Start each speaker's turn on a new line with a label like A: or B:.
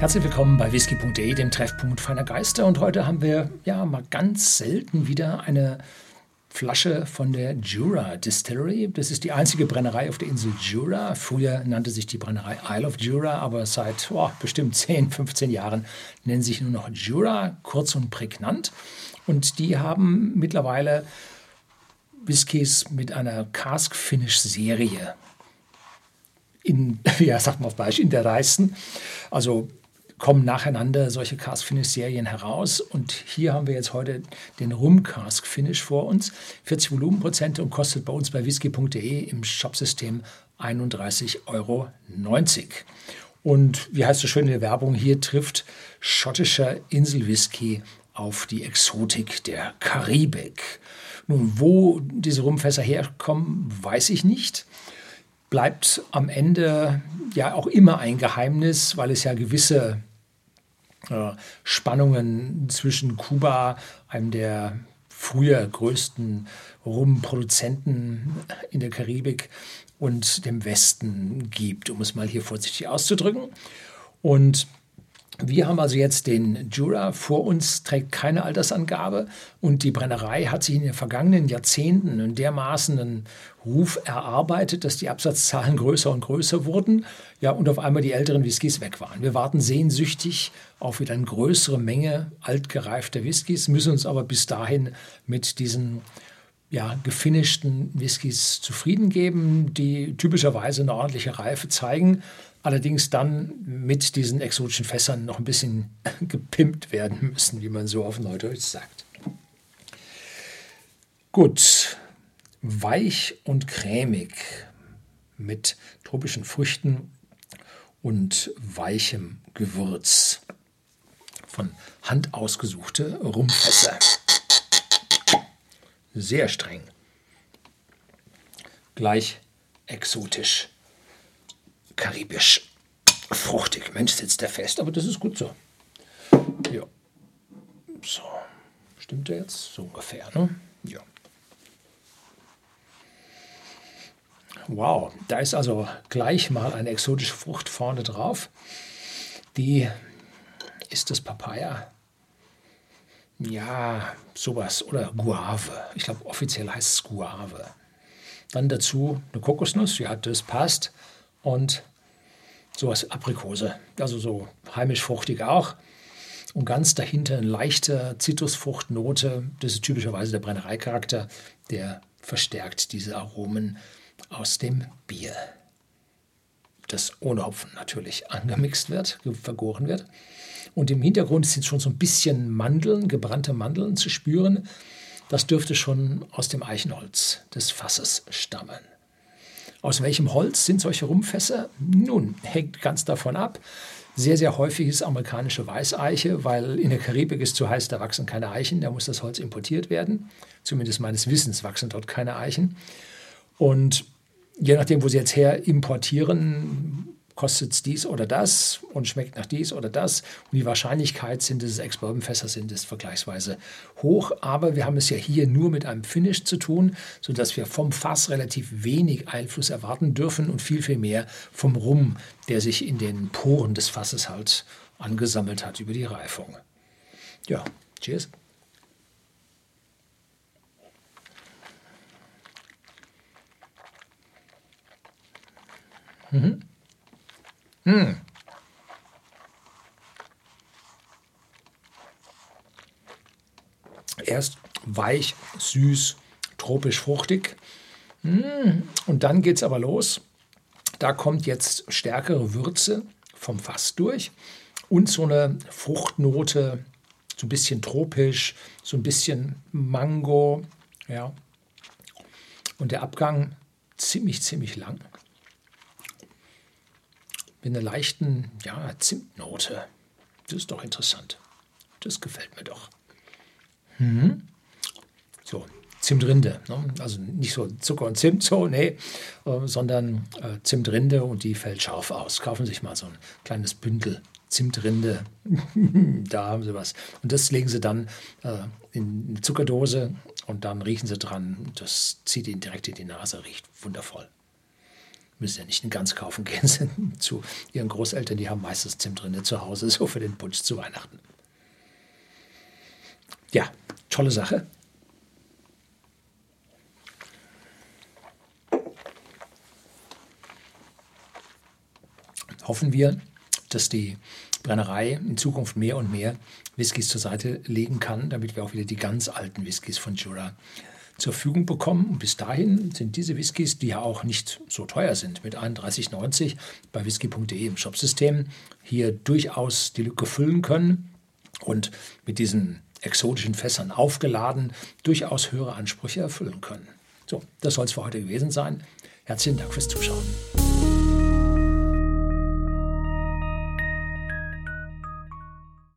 A: Herzlich willkommen bei whisky.de, dem Treffpunkt feiner Geister. Und heute haben wir ja mal ganz selten wieder eine Flasche von der Jura Distillery. Das ist die einzige Brennerei auf der Insel Jura. Früher nannte sich die Brennerei Isle of Jura, aber seit oh, bestimmt 10, 15 Jahren nennen sich nur noch Jura, kurz und prägnant. Und die haben mittlerweile Whiskys mit einer Cask Finish Serie in, ja, sag mal auf Beispiel, in der Reisten. Also kommen nacheinander solche Cask Finish Serien heraus. Und hier haben wir jetzt heute den Rum Cask Finish vor uns. 40 Volumenprozente und kostet bei uns bei whisky.de im Shopsystem 31,90 Euro. Und wie heißt es schön in der Werbung, hier trifft schottischer Inselwhisky auf die Exotik der Karibik. Nun, wo diese Rumfässer herkommen, weiß ich nicht. Bleibt am Ende ja auch immer ein Geheimnis, weil es ja gewisse Spannungen zwischen Kuba, einem der früher größten Rumproduzenten in der Karibik, und dem Westen gibt, um es mal hier vorsichtig auszudrücken. Und wir haben also jetzt den Jura vor uns, trägt keine Altersangabe und die Brennerei hat sich in den vergangenen Jahrzehnten in dermaßen einen Ruf erarbeitet, dass die Absatzzahlen größer und größer wurden ja, und auf einmal die älteren Whiskys weg waren. Wir warten sehnsüchtig auf wieder eine größere Menge altgereifter Whiskys, müssen uns aber bis dahin mit diesen ja, gefinischten Whiskys zufrieden geben, die typischerweise eine ordentliche Reife zeigen allerdings dann mit diesen exotischen Fässern noch ein bisschen gepimpt werden müssen, wie man so auf Neudeutsch sagt. Gut, weich und cremig mit tropischen Früchten und weichem Gewürz von Hand ausgesuchte Rumfässer. Sehr streng. Gleich exotisch karibisch fruchtig. Mensch, sitzt der fest, aber das ist gut so. Ja. So. Stimmt der jetzt? So ungefähr, ne? Ja. Wow, da ist also gleich mal eine exotische Frucht vorne drauf. Die ist das Papaya. Ja, sowas. Oder Guave. Ich glaube, offiziell heißt es Guave. Dann dazu eine Kokosnuss. Ja, das passt. Und sowas Aprikose, also so heimisch fruchtig auch. Und ganz dahinter eine leichte Zitrusfruchtnote, das ist typischerweise der Brennereicharakter, der verstärkt diese Aromen aus dem Bier. Das ohne Hopfen natürlich angemixt wird, vergoren wird. Und im Hintergrund sind schon so ein bisschen Mandeln, gebrannte Mandeln zu spüren. Das dürfte schon aus dem Eichenholz des Fasses stammen. Aus welchem Holz sind solche Rumfässer? Nun, hängt ganz davon ab. Sehr, sehr häufig ist amerikanische Weißeiche, weil in der Karibik ist zu heiß, da wachsen keine Eichen, da muss das Holz importiert werden. Zumindest meines Wissens wachsen dort keine Eichen. Und je nachdem, wo sie jetzt her importieren, kostet es dies oder das und schmeckt nach dies oder das. Und die Wahrscheinlichkeit sind, es Ex-Bourbon-Fässer sind, ist vergleichsweise hoch. Aber wir haben es ja hier nur mit einem Finish zu tun, sodass wir vom Fass relativ wenig Einfluss erwarten dürfen und viel, viel mehr vom Rum, der sich in den Poren des Fasses halt angesammelt hat über die Reifung. Ja, cheers. Mhm. Hm. Erst weich, süß, tropisch fruchtig. Hm. Und dann geht es aber los. Da kommt jetzt stärkere Würze vom Fass durch und so eine Fruchtnote, so ein bisschen tropisch, so ein bisschen Mango. Ja. Und der Abgang ziemlich, ziemlich lang mit einer leichten ja, Zimtnote. Das ist doch interessant. Das gefällt mir doch. Mhm. So, Zimtrinde. Ne? Also nicht so Zucker und Zimt, so, nee, äh, sondern äh, Zimtrinde und die fällt scharf aus. Kaufen Sie sich mal so ein kleines Bündel Zimtrinde. da haben Sie was. Und das legen Sie dann äh, in eine Zuckerdose und dann riechen Sie dran. Das zieht Ihnen direkt in die Nase, riecht wundervoll. Müssen ja nicht in ganz kaufen gehen, zu ihren Großeltern, die haben meistens Zimt drin zu Hause, so für den Punsch zu Weihnachten. Ja, tolle Sache. Hoffen wir, dass die Brennerei in Zukunft mehr und mehr Whiskys zur Seite legen kann, damit wir auch wieder die ganz alten Whiskys von Jura zur Verfügung bekommen. Und bis dahin sind diese Whiskys, die ja auch nicht so teuer sind, mit 31,90 bei whisky.de im Shopsystem, hier durchaus die Lücke füllen können und mit diesen exotischen Fässern aufgeladen durchaus höhere Ansprüche erfüllen können. So, das soll es für heute gewesen sein. Herzlichen Dank fürs Zuschauen.